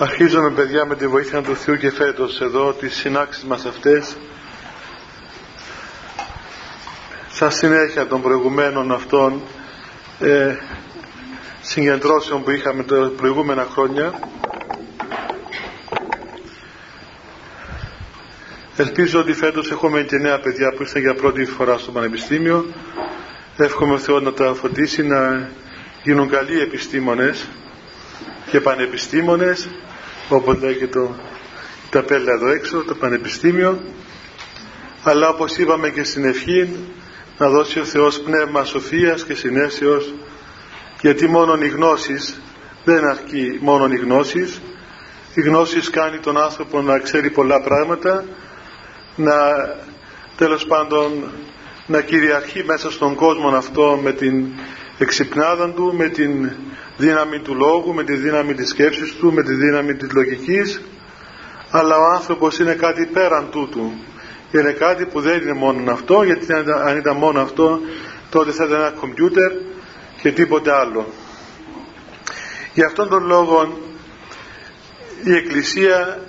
Αρχίζουμε παιδιά με τη βοήθεια του Θεού και φέτος εδώ τις συνάξεις μας αυτές. Σαν συνέχεια των προηγουμένων αυτών ε, συγκεντρώσεων που είχαμε τα προηγούμενα χρόνια Ελπίζω ότι φέτος έχουμε και νέα παιδιά που ήρθαν για πρώτη φορά στο Πανεπιστήμιο. Εύχομαι ο Θεός να τα φωτίσει να γίνουν καλοί επιστήμονες και πανεπιστήμονες όπως λέει και το ταπέλα εδώ έξω το πανεπιστήμιο. Αλλά όπως είπαμε και στην ευχή να δώσει ο Θεός πνεύμα σοφίας και συνέσεως γιατί μόνον οι γνώσεις δεν αρκεί μόνον οι γνώσεις. Η γνώση κάνει τον άνθρωπο να ξέρει πολλά πράγματα να τέλος πάντων να κυριαρχεί μέσα στον κόσμο αυτό με την εξυπνάδα του, με την δύναμη του λόγου, με τη δύναμη της σκέψης του, με τη δύναμη της λογικής. Αλλά ο άνθρωπος είναι κάτι πέραν τούτου. Είναι κάτι που δεν είναι μόνο αυτό γιατί αν ήταν μόνο αυτό τότε θα ήταν ένα κομπιούτερ και τίποτε άλλο. Γι' αυτόν τον λόγο η Εκκλησία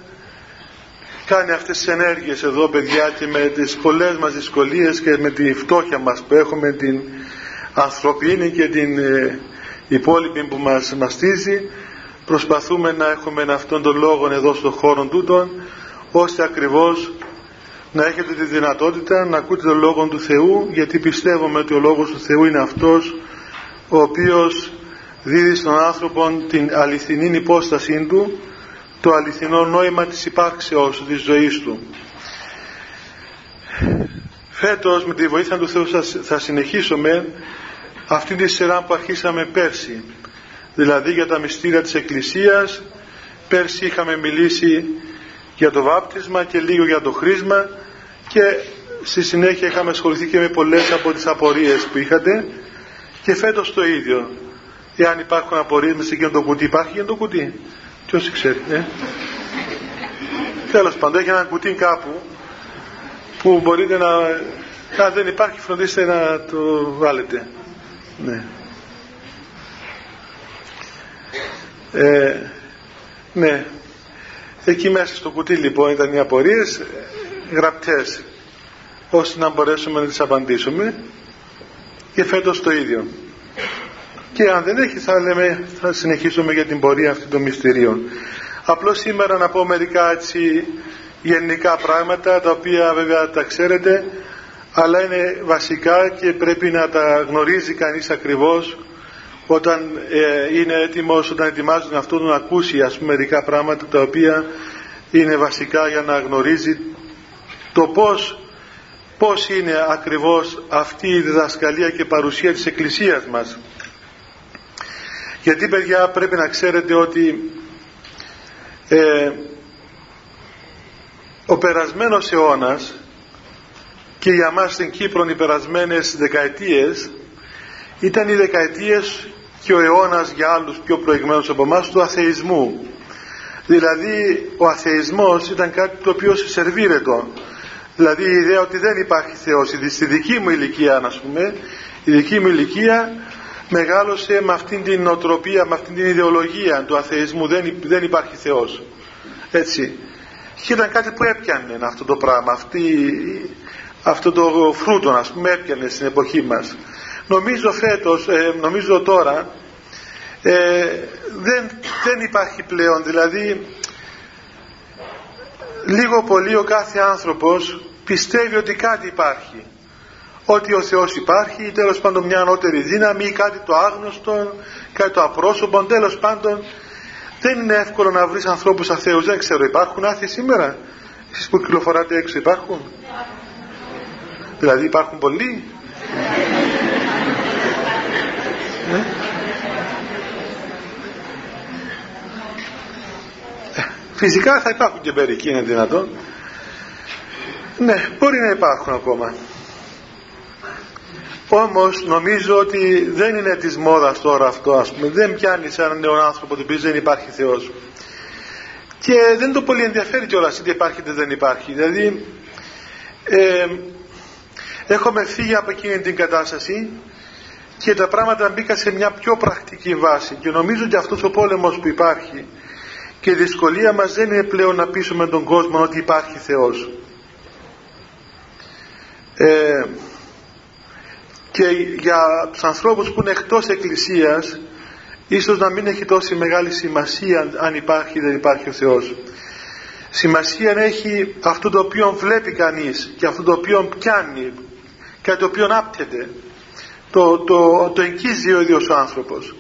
κάνει αυτές τις ενέργειες εδώ παιδιά και με τις πολλές μας δυσκολίες και με τη φτώχεια μας που έχουμε την ανθρωπίνη και την ε, υπόλοιπη που μας μαστίζει προσπαθούμε να έχουμε αυτόν τον λόγο εδώ στον χώρο τούτον ώστε ακριβώς να έχετε τη δυνατότητα να ακούτε τον Λόγο του Θεού γιατί πιστεύουμε ότι ο Λόγος του Θεού είναι αυτός ο οποίος δίδει στον άνθρωπο την αληθινή υπόστασή του το αληθινό νόημα της υπάρξεως της ζωής του. Φέτος με τη βοήθεια του Θεού θα συνεχίσουμε αυτή τη σειρά που αρχίσαμε πέρσι δηλαδή για τα μυστήρια της Εκκλησίας πέρσι είχαμε μιλήσει για το βάπτισμα και λίγο για το χρήσμα και στη συνέχεια είχαμε ασχοληθεί και με πολλές από τις απορίες που είχατε και φέτος το ίδιο. Εάν υπάρχουν απορίες μέσα για το κουτί υπάρχει για το κουτί. Ποιος ξέρει ε; τέλος πάντων έχει ένα κουτί κάπου που μπορείτε να αν δεν υπάρχει φροντίστε να το βάλετε ναι. Ε, ναι. Εκεί μέσα στο κουτί λοιπόν ήταν οι απορίες γραπτές. Ώστε να μπορέσουμε να τις απαντήσουμε. Και φέτος το ίδιο. Και αν δεν έχει θα λέμε θα συνεχίσουμε για την πορεία αυτή των μυστηρίων. Απλώς σήμερα να πω μερικά έτσι γενικά πράγματα τα οποία βέβαια τα ξέρετε αλλά είναι βασικά και πρέπει να τα γνωρίζει κανείς ακριβώς όταν ε, είναι έτοιμος, όταν ετοιμάζουν αυτό να ακούσει ας πούμε μερικά πράγματα τα οποία είναι βασικά για να γνωρίζει το πώς, πώς είναι ακριβώς αυτή η διδασκαλία και παρουσία της Εκκλησίας μας. Γιατί παιδιά πρέπει να ξέρετε ότι ε, ο περασμένος αιώνας και για μας στην Κύπρο οι περασμένες δεκαετίες ήταν οι δεκαετίες και ο αιώνας για άλλους πιο προηγμένους από εμάς του αθεϊσμού. Δηλαδή ο αθεϊσμός ήταν κάτι το οποίο σερβίρετο. Δηλαδή η ιδέα ότι δεν υπάρχει Θεός στη δική μου ηλικία να πούμε η δική μου ηλικία μεγάλωσε με αυτήν την οτροπία με αυτήν την ιδεολογία του αθεϊσμού δεν, δεν υπάρχει Θεός. Έτσι. Και ήταν κάτι που έπιανε αυτό το πράγμα. Αυτή, αυτό το φρούτο ας πούμε έπιανε στην εποχή μας. Νομίζω φέτος ε, νομίζω τώρα ε, δεν, δεν υπάρχει πλέον. Δηλαδή λίγο πολύ ο κάθε άνθρωπος πιστεύει ότι κάτι υπάρχει. Ότι ο Θεός υπάρχει ή τέλος πάντων μια ανώτερη δύναμη ή κάτι το άγνωστο κάτι το απρόσωπο τέλος πάντων δεν είναι εύκολο να βρεις ανθρώπους αθέους. Δεν ξέρω υπάρχουν άθιοι σήμερα; Εσείς που κυκλοφοράτε έξω υπάρχουν; Δηλαδή υπάρχουν πολλοί ναι. Φυσικά θα υπάρχουν και μερικοί είναι δυνατόν. Ναι, μπορεί να υπάρχουν ακόμα. Όμως νομίζω ότι δεν είναι της μόδας τώρα αυτό ας πούμε. Δεν πιάνει σε έναν νέο άνθρωπο το οποίο δεν υπάρχει Θεός. Και δεν το πολύ ενδιαφέρει κιόλας είτε υπάρχει είτε δεν υπάρχει. Δηλαδή ε, έχουμε φύγει από εκείνη την κατάσταση και τα πράγματα μπήκαν σε μια πιο πρακτική βάση και νομίζω ότι αυτός ο πόλεμος που υπάρχει και η δυσκολία μας δεν είναι πλέον να πείσουμε τον κόσμο ότι υπάρχει Θεός. Ε, και για τους ανθρώπους που είναι εκτός εκκλησίας ίσως να μην έχει τόση μεγάλη σημασία αν υπάρχει ή δεν υπάρχει ο Θεός. Σημασία έχει αυτό το οποίο βλέπει κανείς και αυτό το οποίο πιάνει και το οποίο άπτεται το, το, το εγκύζει ο ίδιος ο άνθρωπος.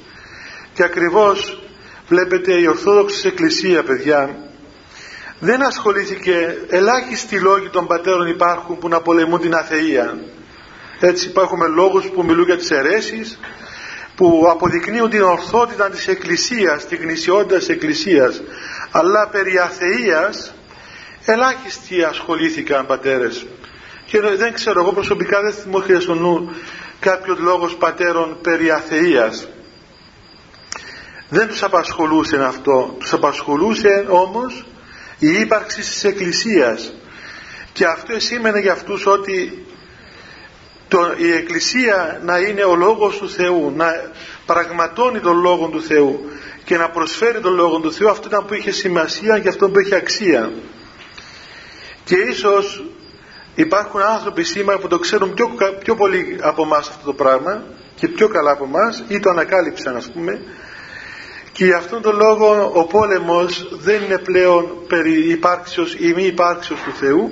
Και ακριβώς βλέπετε η Ορθόδοξη Εκκλησία παιδιά δεν ασχολήθηκε ελάχιστοι λόγοι των πατέρων υπάρχουν που να πολεμούν την αθεία. Έτσι υπάρχουμε λόγους που μιλούν για τις αιρέσεις που αποδεικνύουν την ορθότητα της Εκκλησίας, την γνησιότητα της Εκκλησίας. Αλλά περί αθείας ελάχιστοι ασχολήθηκαν πατέρες και δεν ξέρω εγώ προσωπικά δεν θυμώ στο νου κάποιος λόγος πατέρων περί αθείας. Δεν τους απασχολούσε αυτό. Τους απασχολούσε όμως η ύπαρξη της Εκκλησίας. Και αυτό σήμαινε για αυτούς ότι το, η Εκκλησία να είναι ο Λόγος του Θεού να πραγματώνει τον Λόγο του Θεού και να προσφέρει τον Λόγο του Θεού αυτό ήταν που είχε σημασία και αυτό που είχε αξία. Και ίσως υπάρχουν άνθρωποι σήμερα που το ξέρουν πιο, πιο πολύ από εμάς αυτό το πράγμα και πιο καλά από εμάς ή το ανακάλυψαν ας πούμε και γι' αυτόν τον λόγο ο πόλεμος δεν είναι πλέον περί υπάρξεως ή μη υπάρξεως του Θεού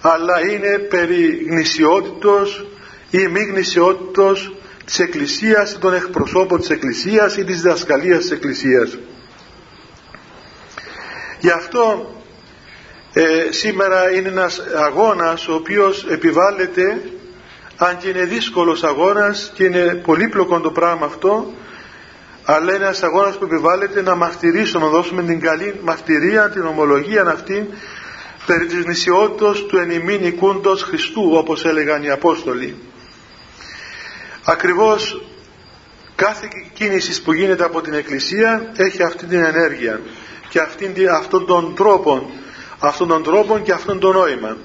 αλλά είναι περί γνησιότητος ή μη γνησιότητος της Εκκλησίας ή των εκπροσώπων της Εκκλησίας ή της διδασκαλίας της Εκκλησίας. Γι' αυτό ε, σήμερα είναι ένας αγώνας ο οποίος επιβάλλεται αν και είναι δύσκολος αγώνας και είναι πολύπλοκο το πράγμα αυτό αλλά είναι ένας αγώνας που επιβάλλεται να μαρτυρήσουμε, να δώσουμε την καλή μαρτυρία, την ομολογία αυτή περί της νησιότητας του ενημήν οικούντος Χριστού όπως έλεγαν οι Απόστολοι. Ακριβώς κάθε κίνηση που γίνεται από την Εκκλησία έχει αυτή την ενέργεια και αυτόν τον τρόπο αυτόν τον τρόπο και αυτόν τον νόημα.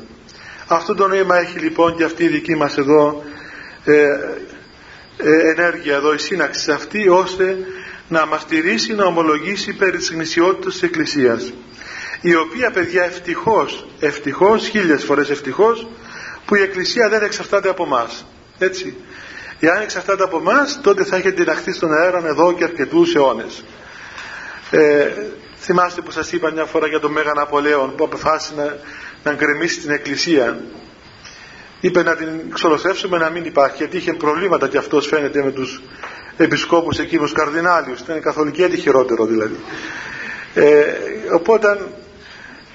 Αυτό το νόημα έχει λοιπόν και αυτή η δική μας εδώ ε, ε, ενέργεια εδώ η σύναξη αυτή ώστε να μας τηρήσει να ομολογήσει περί της γνησιότητας της Εκκλησίας. Η οποία παιδιά ευτυχώς ευτυχώς χίλιες φορές ευτυχώς που η Εκκλησία δεν εξαρτάται από μας. Έτσι. Εάν εξαρτάται από εμά, τότε θα έχετε τυναχθεί στον αέρα εδώ και αρκετούς αιώνες. Ε, θυμάστε που σας είπα μια φορά για τον Μέγα Ναπολέον που αποφάσισε να, να γκρεμίσει την εκκλησία. Είπε να την ξολοσεύσουμε να μην υπάρχει γιατί είχε προβλήματα και αυτός φαίνεται με τους επισκόπους εκείνους καρδινάλιους. Ήταν καθολική έτσι χειρότερο δηλαδή. Ε, οπότε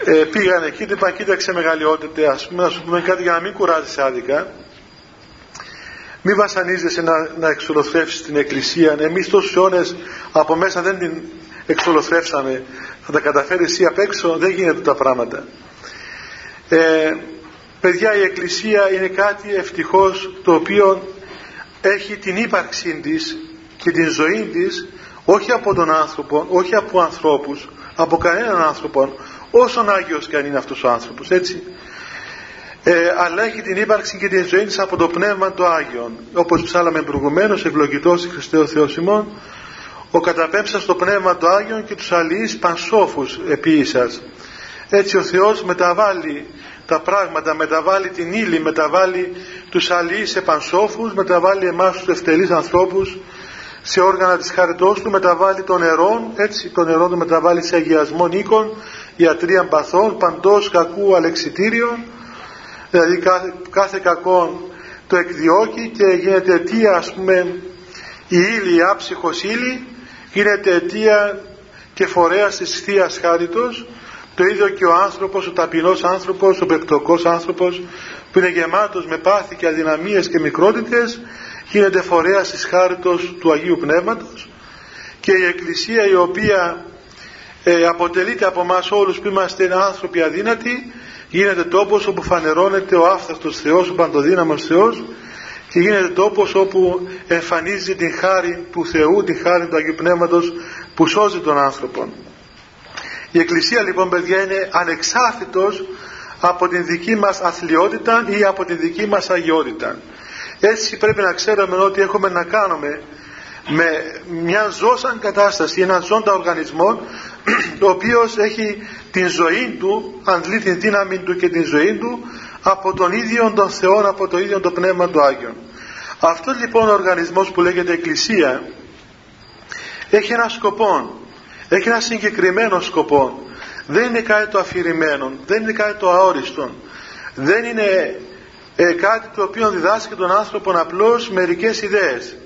ε, πήγαν εκεί και είπαν κοίταξε μεγαλειότητε ας πούμε να σου πούμε κάτι για να μην κουράζεις άδικα. Μη βασανίζεσαι να, να εξολοθρεύσεις την εκκλησία. Εμείς τόσους αιώνες από μέσα δεν την εξολοθρεύσαμε. Θα τα καταφέρεις εσύ απ' έξω δεν γίνεται τα πράγματα. Ε, παιδιά η εκκλησία είναι κάτι ευτυχώς το οποίο έχει την ύπαρξή της και την ζωή της όχι από τον άνθρωπο, όχι από ανθρώπους από κανέναν άνθρωπο όσον Άγιος και αν είναι αυτός ο άνθρωπος έτσι. Ε, αλλά έχει την ύπαρξη και την ζωή της από το Πνεύμα του Άγιον. Όπως ψάλαμε προηγουμένως ευλογητός Χριστέ ο Θεός ημών ο καταπέμψας στο Πνεύμα του Άγιον και τους αλληλείς πανσόφους επίησας έτσι ο Θεός μεταβάλλει τα πράγματα, μεταβάλλει την ύλη, μεταβάλλει τους αλληλείς επανσόφους, μεταβάλλει εμάς τους ευτελείς ανθρώπους σε όργανα της χαριτός του, μεταβάλλει των νερό, έτσι το νερό του μεταβάλλει σε αγιασμό οίκων, ιατρίαν παθών, παντός κακού αλεξιτήριων, δηλαδή κάθε, κάθε κακό το εκδιώκει και γίνεται αιτία ας πούμε η ύλη, η άψυχος ύλη γίνεται αιτία και φορέας της Θείας Χάριτος. Το ίδιο και ο άνθρωπος, ο ταπεινός άνθρωπος, ο πεπτοκός άνθρωπος που είναι γεμάτος με πάθη και αδυναμίες και μικρότητες γίνεται φορέας της χάριτος του Αγίου Πνεύματος. Και η Εκκλησία η οποία ε, αποτελείται από εμά όλους που είμαστε άνθρωποι αδύνατοι γίνεται τόπος όπου φανερώνεται ο άφθαστος Θεός, ο παντοδύναμος Θεός και γίνεται τόπος όπου εμφανίζει την χάρη του Θεού, την χάρη του Αγίου Πνεύματος που σώζει τον άνθρωπο. Η Εκκλησία λοιπόν παιδιά είναι ανεξάρτητος από την δική μας αθλειότητα ή από την δική μας αγιότητα. Έτσι πρέπει να ξέρουμε ότι έχουμε να κάνουμε με μια ζώσαν κατάσταση, ένα ζώντα οργανισμό ο οποίος έχει την ζωή του αντλεί την δύναμη του και την ζωή του από τον ίδιο τον Θεό από το ίδιο το Πνεύμα του Άγιον. Αυτό λοιπόν ο οργανισμός που λέγεται Εκκλησία έχει ένα σκοπό έχει ένα συγκεκριμένο σκοπό δεν είναι κάτι το αφηρημένο δεν είναι κάτι το αόριστο δεν είναι ε, κάτι το οποίο διδάσκει τον άνθρωπο απλώς μερικές ιδέες.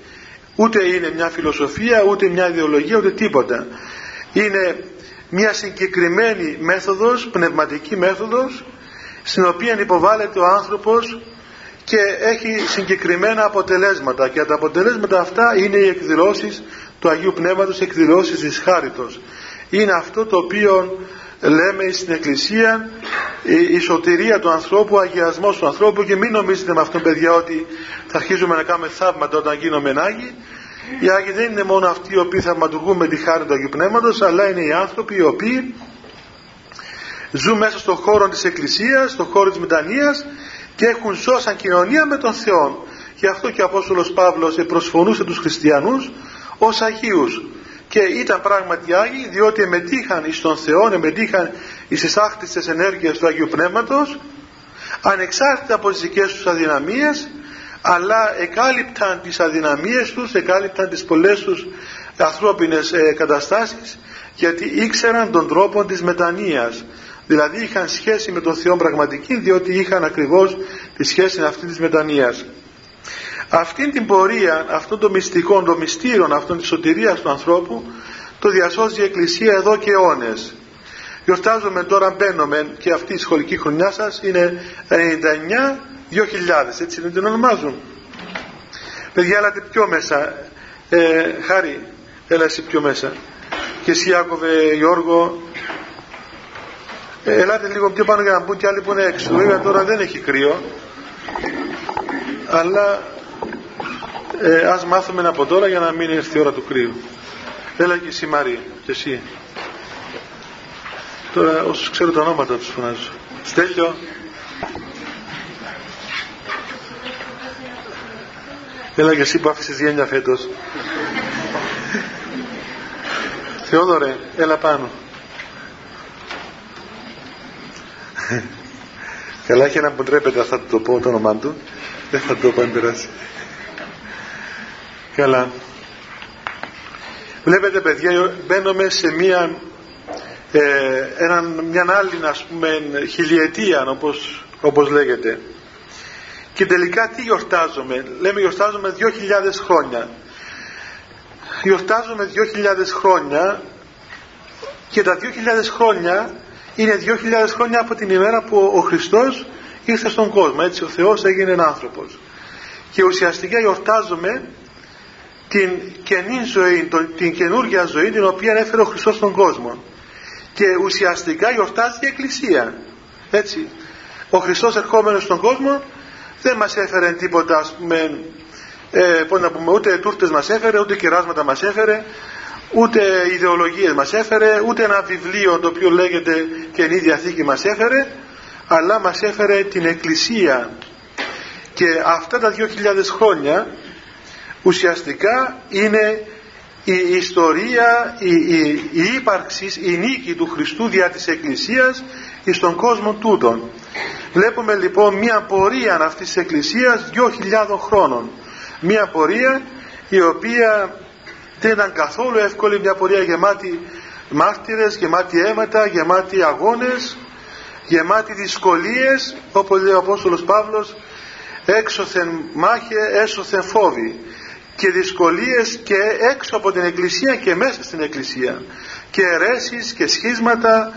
Ούτε είναι μια φιλοσοφία ούτε μια ιδεολογία ούτε τίποτα. Είναι μια συγκεκριμένη μέθοδος πνευματική μέθοδος στην οποία υποβάλλεται ο άνθρωπος και έχει συγκεκριμένα αποτελέσματα. Και τα αποτελέσματα αυτά είναι οι εκδηλώσεις του Αγίου Πνεύματος εκδηλώσεις της χάριτος. Είναι αυτό το οποίο λέμε στην Εκκλησία η σωτηρία του ανθρώπου, ο αγιασμός του ανθρώπου. Και μην νομίζετε με αυτόν παιδιά ότι θα αρχίζουμε να κάνουμε θαύματα όταν γίνουμε Άγιοι οι Άγιοι δεν είναι μόνο αυτοί οι οποίοι θαυματουργούν με τη χάρη του Αγίου Πνεύματος αλλά είναι οι άνθρωποι οι οποίοι ζουν μέσα στον χώρο της Εκκλησίας, στον χώρο της μετανοίας και έχουν ζω σαν κοινωνία με τον Θεό. Γι' αυτό και ο Απόστολος Παύλος προσφωνούσε τους χριστιανούς ως Αγίους και ήταν πράγματι Άγιοι διότι εμετείχαν εις τον Θεό, εμετείχαν εις τις άκτιστες ενέργειες του Αγίου Πνεύματος ανεξάρτητα από τις δικές τους αδυναμίες αλλά εκάλυπταν τις αδυναμίες τους, εκάλυπταν τις πολλές τους ανθρώπινες ε, καταστάσεις γιατί ήξεραν τον τρόπο της μετανοίας δηλαδή είχαν σχέση με τον Θεό πραγματική διότι είχαν ακριβώς τη σχέση αυτή της μετανοίας αυτή την πορεία, αυτό το μυστικό, το μυστήριο αυτών της σωτηρίας του ανθρώπου το διασώζει η Εκκλησία εδώ και αιώνες. Γιορτάζουμε τώρα, μπαίνουμε και αυτή η σχολική χρονιά σας είναι 99-2000, έτσι δεν την ονομάζουν. Παιδιά, έλατε πιο μέσα. Ε, Χάρη, έλα εσύ πιο μέσα. Και εσύ Άκοβε, Γιώργο, ε, ελάτε λίγο πιο πάνω για να μπουν και άλλοι που είναι έξω. Βέβαια τώρα δεν έχει κρύο, αλλά ε, ας μάθουμε από τώρα για να μην έρθει η ώρα του κρύου. Έλα και εσύ Μαρία, και εσύ. Τώρα όσους ξέρω τα ονόματα τους φωνάζω. Στέλιο. Έλα και εσύ που άφησες γένια φέτος. Θεόδωρε, έλα πάνω. Καλά έχει να που ντρέπεται θα το πω το όνομά του. Δεν θα το πω περάσει. Καλά. Βλέπετε παιδιά μπαίνουμε σε μια ε, έναν, μια άλλη ας πούμε χιλιετία όπως, όπως λέγεται και τελικά τι γιορτάζουμε λέμε γιορτάζουμε 2.000 χρόνια γιορτάζουμε 2.000 χρόνια και τα 2.000 χρόνια είναι 2.000 χρόνια από την ημέρα που ο Χριστός ήρθε στον κόσμο. Έτσι ο Θεός έγινε άνθρωπος. Και ουσιαστικά γιορτάζουμε την καινή ζωή, την καινούργια ζωή την οποία έφερε ο Χριστός στον κόσμο. Και ουσιαστικά γιορτάζει η Εκκλησία. Έτσι ο Χριστός ερχόμενος στον κόσμο δεν μας έφερε τίποτα ας πούμε, ε, να πούμε ούτε τούρτες μας έφερε ούτε κεράσματα μας έφερε ούτε ιδεολογίες μας έφερε ούτε ένα βιβλίο το οποίο λέγεται Καινή Διαθήκη μας έφερε αλλά μας έφερε την Εκκλησία και αυτά τα 2.000 χρόνια ουσιαστικά είναι η ιστορία, η, η, η ύπαρξη, η νίκη του Χριστού δια της Εκκλησίας στον κόσμο τούτον. Βλέπουμε λοιπόν μια πορεία αυτής της Εκκλησίας 2.000 χρόνων. Μια πορεία η οποία δεν ήταν καθόλου εύκολη, μια πορεία γεμάτη μάρτυρες, γεμάτη αίματα, γεμάτη αγώνες, γεμάτη δυσκολίες, όπως λέει ο Απόστολος Παύλος, έξωθεν μάχε, έσωθεν φόβη και δυσκολίες και έξω από την Εκκλησία και μέσα στην Εκκλησία. Και αιρέσεις και σχίσματα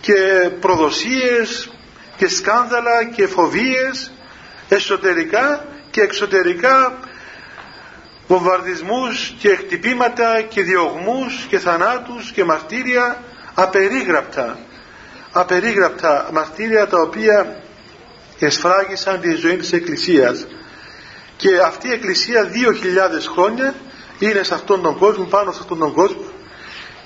και προδοσίες και σκάνδαλα και φοβίες εσωτερικά και εξωτερικά βομβαρδισμούς και εκτυπήματα και διωγμούς και θανάτους και μαρτύρια απερίγραπτα απερίγραπτα μαρτύρια τα οποία εσφράγισαν τη ζωή της Εκκλησίας και αυτή η Εκκλησία 2.000 χρόνια είναι σε αυτόν τον κόσμο, πάνω σε αυτόν τον κόσμο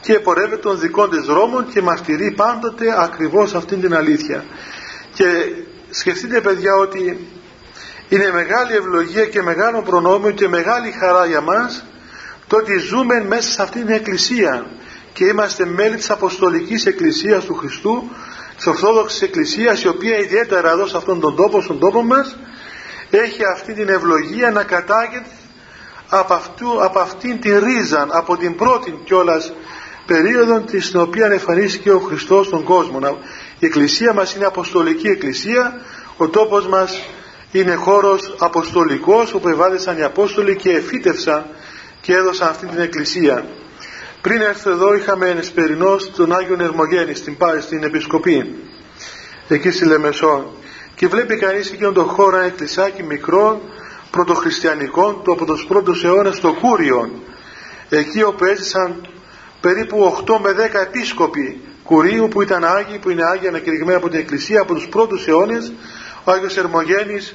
και πορεύεται των δικών της δρόμων και μαρτυρεί πάντοτε ακριβώς αυτήν την αλήθεια. Και σκεφτείτε παιδιά ότι είναι μεγάλη ευλογία και μεγάλο προνόμιο και μεγάλη χαρά για μας το ότι ζούμε μέσα σε αυτήν την Εκκλησία και είμαστε μέλη της Αποστολικής Εκκλησίας του Χριστού της Ορθόδοξης Εκκλησίας η οποία ιδιαίτερα εδώ σε αυτόν τον τόπο, στον τόπο μας έχει αυτή την ευλογία να κατάγεται από, αυτού, από αυτήν την ρίζα, από την πρώτη κιόλας περίοδο στην οποία εμφανίστηκε ο Χριστός στον κόσμο. Η Εκκλησία μας είναι Αποστολική Εκκλησία, ο τόπος μας είναι χώρος αποστολικός όπου ευάδεσαν οι Απόστολοι και εφύτευσαν και έδωσαν αυτή την Εκκλησία. Πριν έρθω εδώ είχαμε ενεσπερινό τον Άγιο Ερμογέννη στην, στην Επισκοπή εκεί στη Λεμεσό και βλέπει κανείς εκείνον τον χώρο ένα εκκλησάκι μικρό πρωτοχριστιανικών το από τους πρώτους αιώνες στο Κούριο εκεί όπου έζησαν περίπου 8 με 10 επίσκοποι Κουρίου που ήταν Άγιοι, που είναι Άγιοι ανακηρυγμένοι από την Εκκλησία από τους πρώτους αιώνες ο Άγιος Ερμογέννης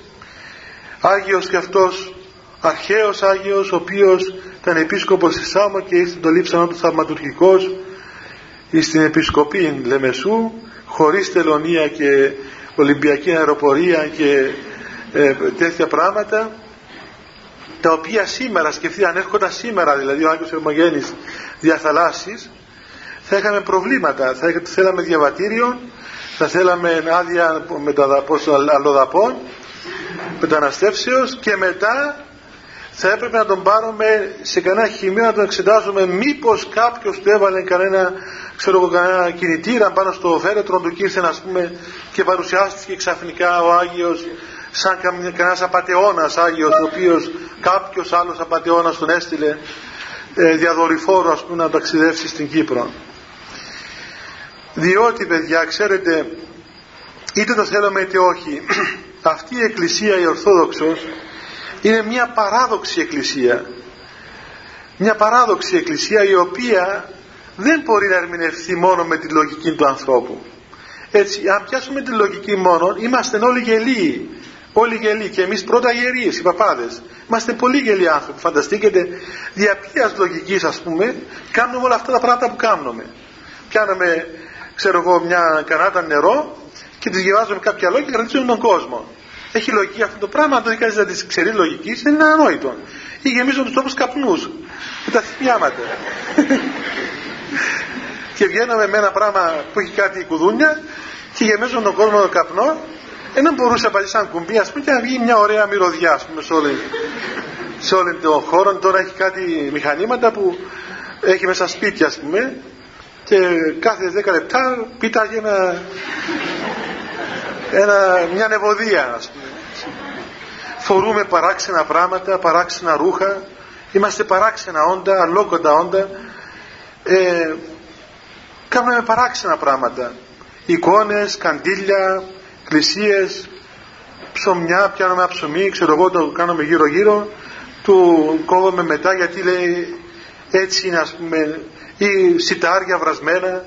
Άγιος και αυτός αρχαίος Άγιος ο οποίος ήταν επίσκοπος της Σάμο και ήρθε το λείψανό του θαυματουργικός στην Επισκοπή Λεμεσού χωρίς τελωνία και Ολυμπιακή αεροπορία και ε, τέτοια πράγματα τα οποία σήμερα σκεφτεί αν έρχονταν σήμερα δηλαδή ο Άγιος Ερμογέννης διαθαλάσσης θα είχαμε προβλήματα. Θα θέλαμε διαβατήριο θα θέλαμε άδεια αλλοδαπών μεταναστεύσεως και μετά θα έπρεπε να τον πάρουμε σε κανένα χημείο να τον εξετάσουμε μήπως κάποιος του έβαλε κανένα, ξέρω, κανένα κινητήρα πάνω στο φέρετρο του και ήρθε ας πούμε και παρουσιάστηκε ξαφνικά ο Άγιος σαν κανένας απατεώνας Άγιος ο οποίος κάποιος άλλος απατεώνας τον έστειλε ε, διαδορυφόρο ας πούμε να ταξιδεύσει στην Κύπρο. Διότι παιδιά ξέρετε είτε το θέλουμε είτε όχι αυτή η εκκλησία η Ορθόδοξος είναι μια παράδοξη εκκλησία. Μια παράδοξη εκκλησία η οποία δεν μπορεί να ερμηνευθεί μόνο με τη λογική του ανθρώπου. Έτσι αν πιάσουμε τη λογική μόνο είμαστε όλοι γελοί. Όλοι γελοί. Και εμείς πρώτα γερίες οι παπάδες. Είμαστε πολύ γελοί άνθρωποι. Φανταστείτε δια ποιας λογικής ας πούμε κάνουμε όλα αυτά τα πράγματα που κάνουμε. Πιάνουμε ξέρω εγώ μια κανάτα νερό και τη διαβάζουμε κάποια λόγια και κρατήσουμε τον κόσμο έχει λογική αυτό το πράγμα, αν το δει να τη ξέρει λογική, είναι ανόητο. Ή γεμίζουν τους τόπους καπνούς με τα θυμιάματα. και βγαίνουμε με ένα πράγμα που έχει κάτι κουδούνια και γεμίζουν τον κόσμο με καπνό. Ε, δεν μπορούσε να πατήσει σαν κουμπί, ας πούμε, και να βγει μια ωραία μυρωδιά, ας πούμε, σε όλη, σε όλη τον χώρο. Τώρα έχει κάτι μηχανήματα που έχει μέσα σπίτια, ας πούμε, και κάθε 10 λεπτά πίταγε ένα ένα, μια νεβωδία ας πούμε. φορούμε παράξενα πράγματα παράξενα ρούχα. Είμαστε παράξενα όντα αλόκοντα όντα. Ε, κάνουμε παράξενα πράγματα. Εικόνες, καντήλια εκκλησίες ψωμιά, πιάνουμε ένα ψωμί ξέρω εγώ το κάνουμε γύρω γύρω του κόβουμε μετά γιατί λέει έτσι είναι ας πούμε ή σιτάρια βρασμένα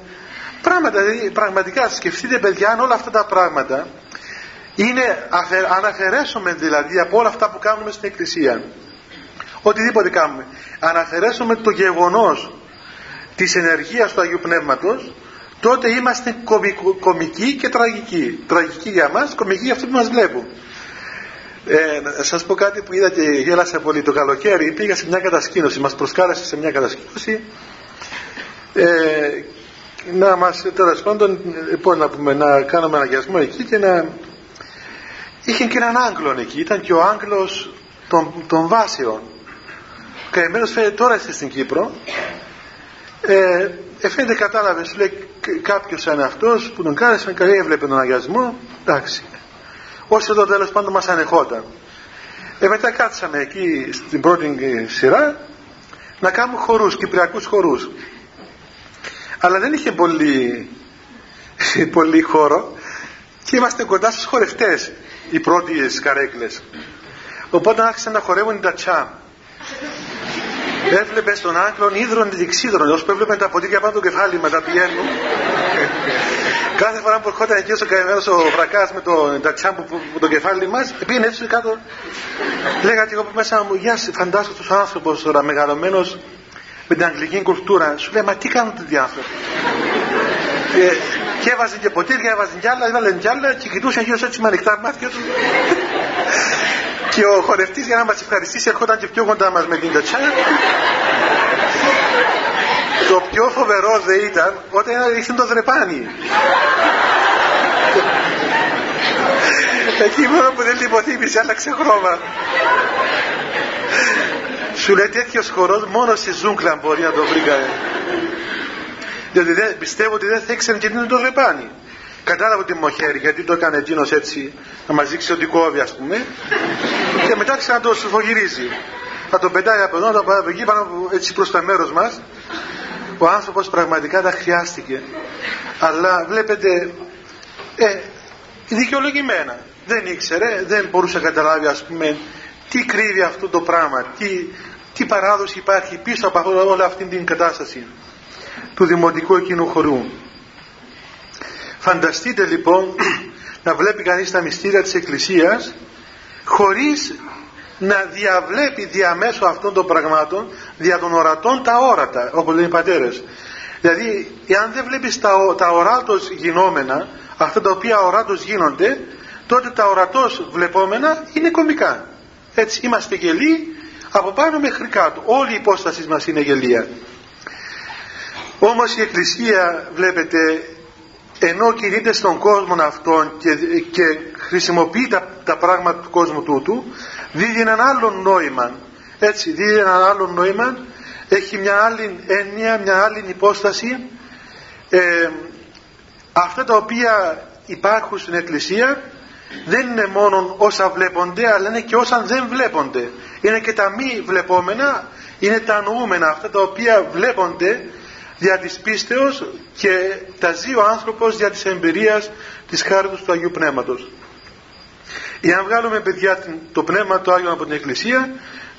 Πράγματα, δηλαδή, πραγματικά σκεφτείτε παιδιά αν όλα αυτά τα πράγματα είναι, αν αφαιρέσουμε δηλαδή από όλα αυτά που κάνουμε στην Εκκλησία οτιδήποτε κάνουμε αν αφαιρέσουμε το γεγονός της ενεργείας του Αγίου Πνεύματος τότε είμαστε κομικοί και τραγικοί. Τραγικοί για μας, κομικοί για αυτοί που μας βλέπουν. Ε, να σας πω κάτι που είδα και γέλασα πολύ το καλοκαίρι. Πήγα σε μια κατασκήνωση μας προσκάλεσε σε μια κατασκήνωση. Ε, να μας τέλος πάντων λοιπόν, να, πούμε, να κάνουμε αναγκασμό εκεί και να είχε και έναν Άγγλον εκεί ήταν και ο Άγγλος των, των βάσεων. Καημένος φαίνεται τώρα είστε στην Κύπρο. Ε, ε φαίνεται κατάλαβες σου λέει κάποιος είναι αυτός που τον κάλεσαν και έβλεπε τον αγιασμό. Εντάξει. Όσο το τέλος πάντων μας ανεχόταν. Ε, μετά κάτσαμε εκεί στην πρώτη σειρά να κάνουμε χορούς, κυπριακούς χορούς αλλά δεν είχε πολύ, πολύ χώρο. Και είμαστε κοντά στους χορευτές οι πρώτες καρέκλες. Οπότε άρχισαν να χορεύουν τα τσά έβλεπε στον άγκλον ίδρων και ξύδρων όσο που έβλεπε τα ποτήρια πάνω το κεφάλι μετά πηγαίνουν. Κάθε φορά που ερχόταν εκεί ο καημένος ο βρακάς με το τατσά που, που, το κεφάλι μας πήγαινε έτσι κάτω. Λέγατε εγώ που μέσα μου γεια φαντάσου τους άνθρωπος τώρα μεγαλωμένος με την αγγλική κουλτούρα σου λέει μα τι κάνουν οι άνθρωποι; Και, και έβαζε και ποτήρια έβαζε κι άλλα έβαλε κι άλλα και κοιτούσε γύρω έτσι με ανοιχτά μάτια του και ο χορευτής για να μας ευχαριστήσει ερχόταν και πιο κοντά μας με την τατσά το πιο πιο φοβερό δεν ήταν όταν ήρθε το δρεπάνι. Εκεί μόνο που δεν λιποθύμησε άλλαξε χρώμα. Σου λέει τέτοιος χορός μόνο στη ζούγκλα μπορεί να το βρει Διότι δεν, πιστεύω ότι δεν θα ήξερε και τι είναι το δρεπάνι. Κατάλαβε τη μοχέρι γιατί το έκανε εκείνος έτσι να μας δείξει ότι κόβει ας πούμε και μετά ξανά το σφογυρίζει. Θα το πετάει από εδώ, θα πάει από εκεί πάνω έτσι προς το μέρος μας. Ο άνθρωπος πραγματικά τα χρειάστηκε. Αλλά βλέπετε, ε, δικαιολογημένα. Δεν ήξερε, δεν μπορούσε να καταλάβει ας πούμε τι κρύβει αυτό το πράγμα, τι, τι παράδοση υπάρχει πίσω από όλη αυτή την κατάσταση του δημοτικού εκείνου χορού. Φανταστείτε λοιπόν να βλέπει κανείς τα μυστήρια της Εκκλησίας χωρίς να διαβλέπει διαμέσου αυτών των πραγμάτων δια των ορατών τα όρατα όπως λένε οι πατέρες δηλαδή εάν δεν βλέπεις τα, τα οράτος γινόμενα αυτά τα οποία οράτος γίνονται τότε τα ορατός βλεπόμενα είναι κομικά έτσι είμαστε γελοί από πάνω μέχρι κάτω. Όλη η υπόσταση μας είναι γελία. Όμως η Εκκλησία βλέπετε ενώ κινείται στον κόσμο αυτόν και, και χρησιμοποιεί τα, πράγματα του κόσμου τούτου δίδει έναν άλλο νόημα. Έτσι δίδει έναν άλλο νόημα. Έχει μια άλλη έννοια μια άλλη υπόσταση. Ε, αυτά τα οποία υπάρχουν στην Εκκλησία δεν είναι μόνο όσα βλέπονται αλλά είναι και όσα δεν βλέπονται είναι και τα μη βλεπόμενα είναι τα νοούμενα αυτά τα οποία βλέπονται δια της πίστεως και τα ζει ο άνθρωπος δια της εμπειρίας της χάριτος του Αγίου Πνεύματος. Εάν βγάλουμε παιδιά το Πνεύμα του Άγιου από την Εκκλησία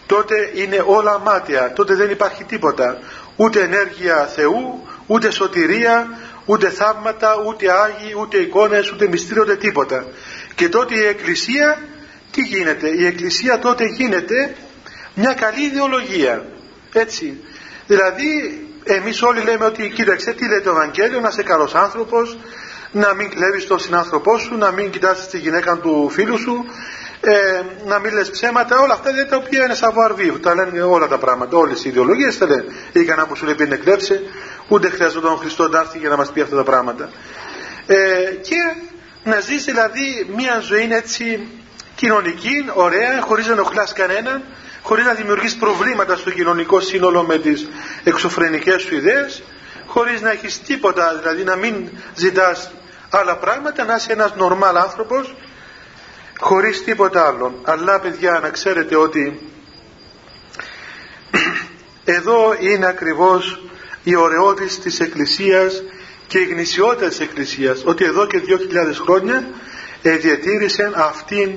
τότε είναι όλα μάτια, τότε δεν υπάρχει τίποτα. Ούτε ενέργεια Θεού, ούτε σωτηρία, ούτε θαύματα, ούτε Άγιοι, ούτε εικόνες, ούτε μυστήριο, ούτε τίποτα. Και τότε η Εκκλησία, τι γίνεται, η Εκκλησία τότε γίνεται μια καλή ιδεολογία. Έτσι. Δηλαδή εμείς όλοι λέμε ότι κοίταξε τι λέει το Ευαγγέλιο, να είσαι καλός άνθρωπος, να μην κλέβεις τον συνάνθρωπό σου, να μην κοιτάσεις τη γυναίκα του φίλου σου, ε, να μην λες ψέματα, όλα αυτά είναι τα οποία είναι savoir vivre, τα λένε όλα τα πράγματα, όλες οι ιδεολογίες τα λένε. Ή κανένα που σου λέει πριν κλέψε, ούτε χρειάζεται τον Χριστό να έρθει για να μας πει αυτά τα πράγματα. Ε, και να ζεις δηλαδή μια ζωή έτσι κοινωνική, ωραία, χωρίς να ενοχλάς κανέναν, χωρίς να δημιουργείς προβλήματα στο κοινωνικό σύνολο με τις εξωφρενικές σου ιδέες χωρίς να έχεις τίποτα δηλαδή να μην ζητάς άλλα πράγματα να είσαι ένας νορμάλ άνθρωπος χωρίς τίποτα άλλο. Αλλά παιδιά να ξέρετε ότι εδώ είναι ακριβώς η ωραιότης της Εκκλησίας και η γνησιότητα της Εκκλησίας ότι εδώ και 2.000 χρόνια διατήρησε αυτήν,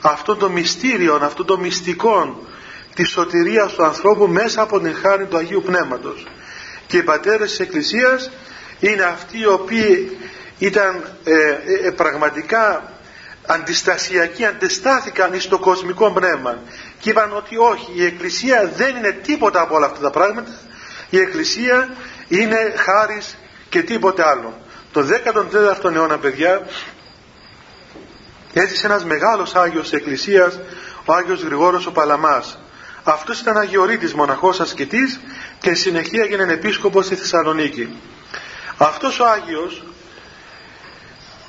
αυτό το μυστήριο, αυτό το μυστικό της σωτηρίας του ανθρώπου μέσα από την χάρη του Αγίου Πνεύματος. Και οι πατέρες της Εκκλησίας είναι αυτοί οι οποίοι ήταν ε, ε, ε πραγματικά αντιστασιακοί, αντιστάθηκαν στο κοσμικό πνεύμα. Και είπαν ότι όχι, η Εκκλησία δεν είναι τίποτα από όλα αυτά τα πράγματα. Η Εκκλησία είναι χάρις και τίποτε άλλο το 14ο αιώνα παιδιά έζησε ένας μεγάλος Άγιος Εκκλησίας ο Άγιος Γρηγόρος ο Παλαμάς αυτός ήταν Αγιορείτης μοναχός ασκητής και συνεχεία έγινε επίσκοπος στη Θεσσαλονίκη. Αυτός ο Άγιος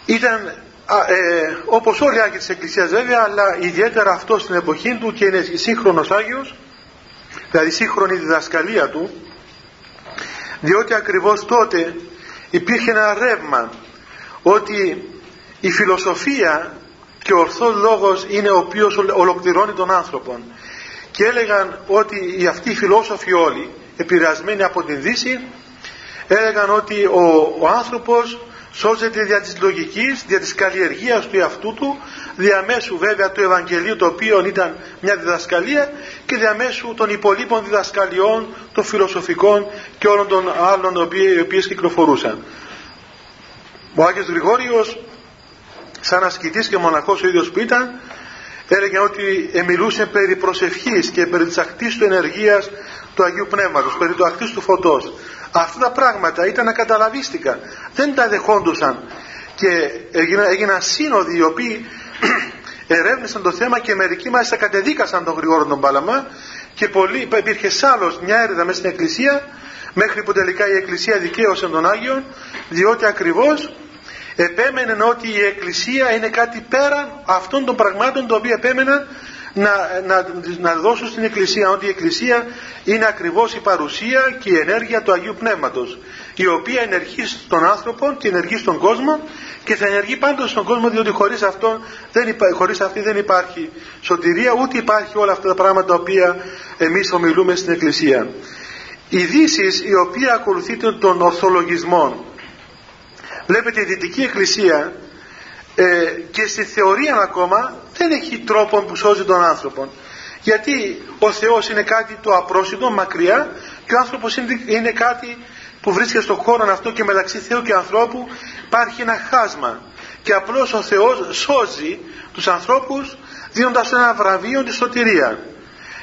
ήταν ε, όπως όλοι οι Άγιοι της Εκκλησίας βέβαια αλλά ιδιαίτερα αυτός στην εποχή του και είναι σύγχρονος Άγιος δηλαδή σύγχρονη διδασκαλία του διότι ακριβώς τότε υπήρχε ένα ρεύμα ότι η φιλοσοφία και ο ορθός λόγος είναι ο οποίος ολοκληρώνει τον άνθρωπο και έλεγαν ότι οι αυτοί οι φιλόσοφοι όλοι επηρεασμένοι από την Δύση έλεγαν ότι ο, ο άνθρωπος σώζεται δια της λογικής, δια της καλλιεργίας του εαυτού του διαμέσου βέβαια του Ευαγγελίου το οποίο ήταν μια διδασκαλία και διαμέσου των υπολείπων διδασκαλιών των φιλοσοφικών και όλων των άλλων οι οποίες κυκλοφορούσαν. Ο Άγιος Γρηγόριος σαν ασκητής και μοναχός ο ίδιος που ήταν έλεγε ότι μιλούσε περί προσευχής και περί της ακτής του ενεργείας του Αγίου Πνεύματος, περί του ακτής του φωτός. Αυτά τα πράγματα ήταν ακαταλαβίστικα, δεν τα δεχόντουσαν. Και έγιναν, έγιναν σύνοδοι οι οποίοι ερεύνησαν το θέμα και μερικοί μάλιστα κατεδίκασαν τον Γρηγόρο τον Παλαμά και πολύ, υπήρχε σάλος μια έρηδα μέσα στην εκκλησία μέχρι που τελικά η Εκκλησία δικαίωσε τον Άγιον διότι ακριβώς επέμενε ότι η Εκκλησία είναι κάτι πέραν αυτών των πραγμάτων το οποίο επέμεναν να, να, να δώσουν στην Εκκλησία ότι η Εκκλησία είναι ακριβώς η παρουσία και η ενέργεια του Αγίου Πνεύματος η οποία ενεργεί στον άνθρωπο και ενεργεί στον κόσμο και θα ενεργεί πάντως στον κόσμο διότι χωρίς, αυτό δεν χωρίς αυτή δεν υπάρχει σωτηρία ούτε υπάρχει όλα αυτά τα πράγματα τα οποία εμείς ομιλούμε στην Εκκλησία. Η Δύση η οποία ακολουθεί τον ορθολογισμό βλέπετε η Δυτική Εκκλησία ε, και στη θεωρία ακόμα δεν έχει τρόπο που σώζει τον άνθρωπο γιατί ο Θεός είναι κάτι το απρόσιτο μακριά και ο άνθρωπος είναι, είναι κάτι που βρίσκεται στον χώρο αυτό και μεταξύ Θεού και ανθρώπου υπάρχει ένα χάσμα. Και απλώς ο Θεός σώζει τους ανθρώπους δίνοντας ένα βραβείο τη σωτηρία.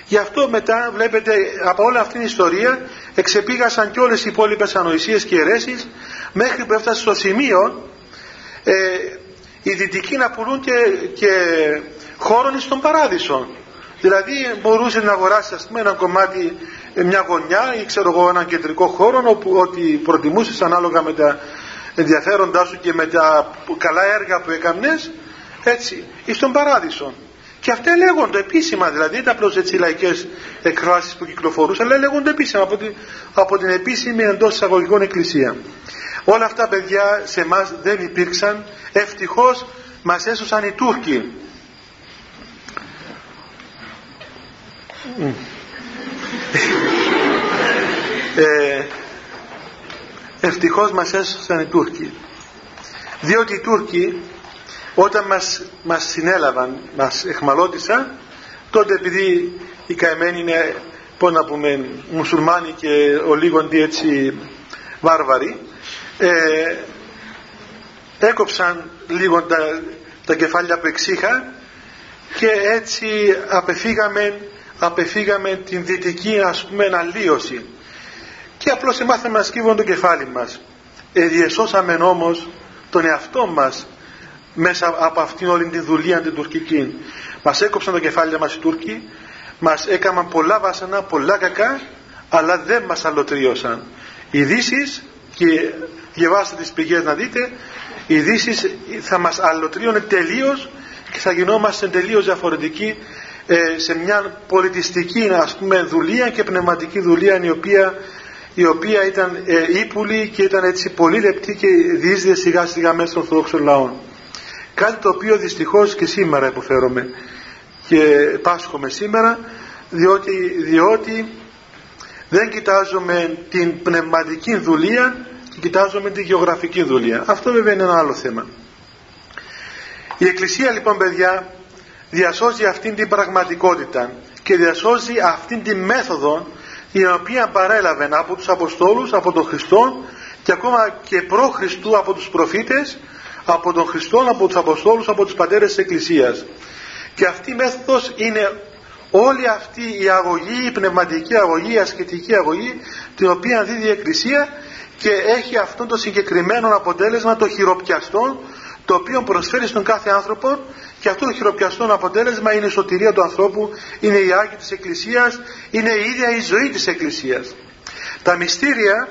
Γι' αυτό μετά βλέπετε από όλη αυτή την ιστορία εξεπήγασαν και όλες οι υπόλοιπες ανοησίες και αιρέσεις μέχρι που έφτασε στο σημείο ε, οι δυτικοί να πουλούν και, και χώρον στον παράδεισο. Δηλαδή μπορούσες να αγοράσεις ας πούμε ένα κομμάτι μια γωνιά ή ξέρω εγώ έναν κεντρικό χώρο όπου ότι προτιμούσες ανάλογα με τα ενδιαφέροντά σου και με τα καλά έργα που έκαμνες έτσι ή στον παράδεισο. Και αυτά λέγονται επίσημα δηλαδή δεν απλώς έτσι λαϊκές εκφράσεις που κυκλοφορούσαν αλλά λέγονται επίσημα από την, από την επίσημη εντός εισαγωγικών εκκλησία όλα αυτά παιδιά σε εμά δεν υπήρξαν. Ευτυχώς μας έσωσαν οι Τούρκοι. Ε, ευτυχώς μας έσωσαν οι Τούρκοι. Διότι οι Τούρκοι όταν μας, μας συνέλαβαν μας εχμαλώτησαν τότε επειδή οι καημένοι είναι πώς να πούμε μουσουλμάνοι και ο λίγοντι έτσι βάρβαροι ε, έκοψαν λίγο τα, τα κεφάλια που εξήχαν και έτσι απεφύγαμε απεφύγαμε την δυτική ας πούμε αλλίωση και απλώς μάθαμε να σκύβουμε το κεφάλι μας. Εδιεσώσαμε όμως τον εαυτό μας μέσα από αυτήν όλη τη δουλεία την τουρκική. Μας έκοψαν το κεφάλι μας οι Τούρκοι μας έκαναν πολλά βάσανα, πολλά κακά αλλά δεν μας αλωτρίωσαν. Οι Δύσεις και διαβάστε τις πηγές να δείτε οι Δύσεις θα μας αλωτρίωνε τελείως και θα γινόμαστε τελείως διαφορετικοί ε, σε μια πολιτιστική ας πούμε δουλεία και πνευματική δουλεία η οποία, η οποία ήταν ε, ύπουλη και ήταν έτσι πολύ λεπτή και διείσδε σιγά σιγά μέσα των Ορθόδοξων λαών. Κάτι το οποίο δυστυχώς και σήμερα υποφέρομαι και πάσχομαι σήμερα διότι, διότι δεν κοιτάζουμε την πνευματική δουλεία και κοιτάζουμε την γεωγραφική δουλεία. Αυτό βέβαια είναι ένα άλλο θέμα. Η Εκκλησία λοιπόν παιδιά διασώζει αυτήν την πραγματικότητα και διασώζει αυτήν την μέθοδο η οποία παρέλαβε από τους Αποστόλους, από τον Χριστό και ακόμα και προ Χριστού από τους προφήτες, από τον Χριστό, από τους Αποστόλους, από τους πατέρες της Εκκλησίας. Και αυτή η μέθοδος είναι όλη αυτή η αγωγή, η πνευματική αγωγή, η ασκητική αγωγή, την οποία δίδει η Εκκλησία και έχει αυτό το συγκεκριμένο αποτέλεσμα το χειροπιαστό το οποίο προσφέρει στον κάθε άνθρωπο και αυτό το χειροπιαστό αποτέλεσμα είναι η σωτηρία του ανθρώπου, είναι η Άγιοι της Εκκλησίας, είναι η ίδια η ζωή της Εκκλησίας. Τα μυστήρια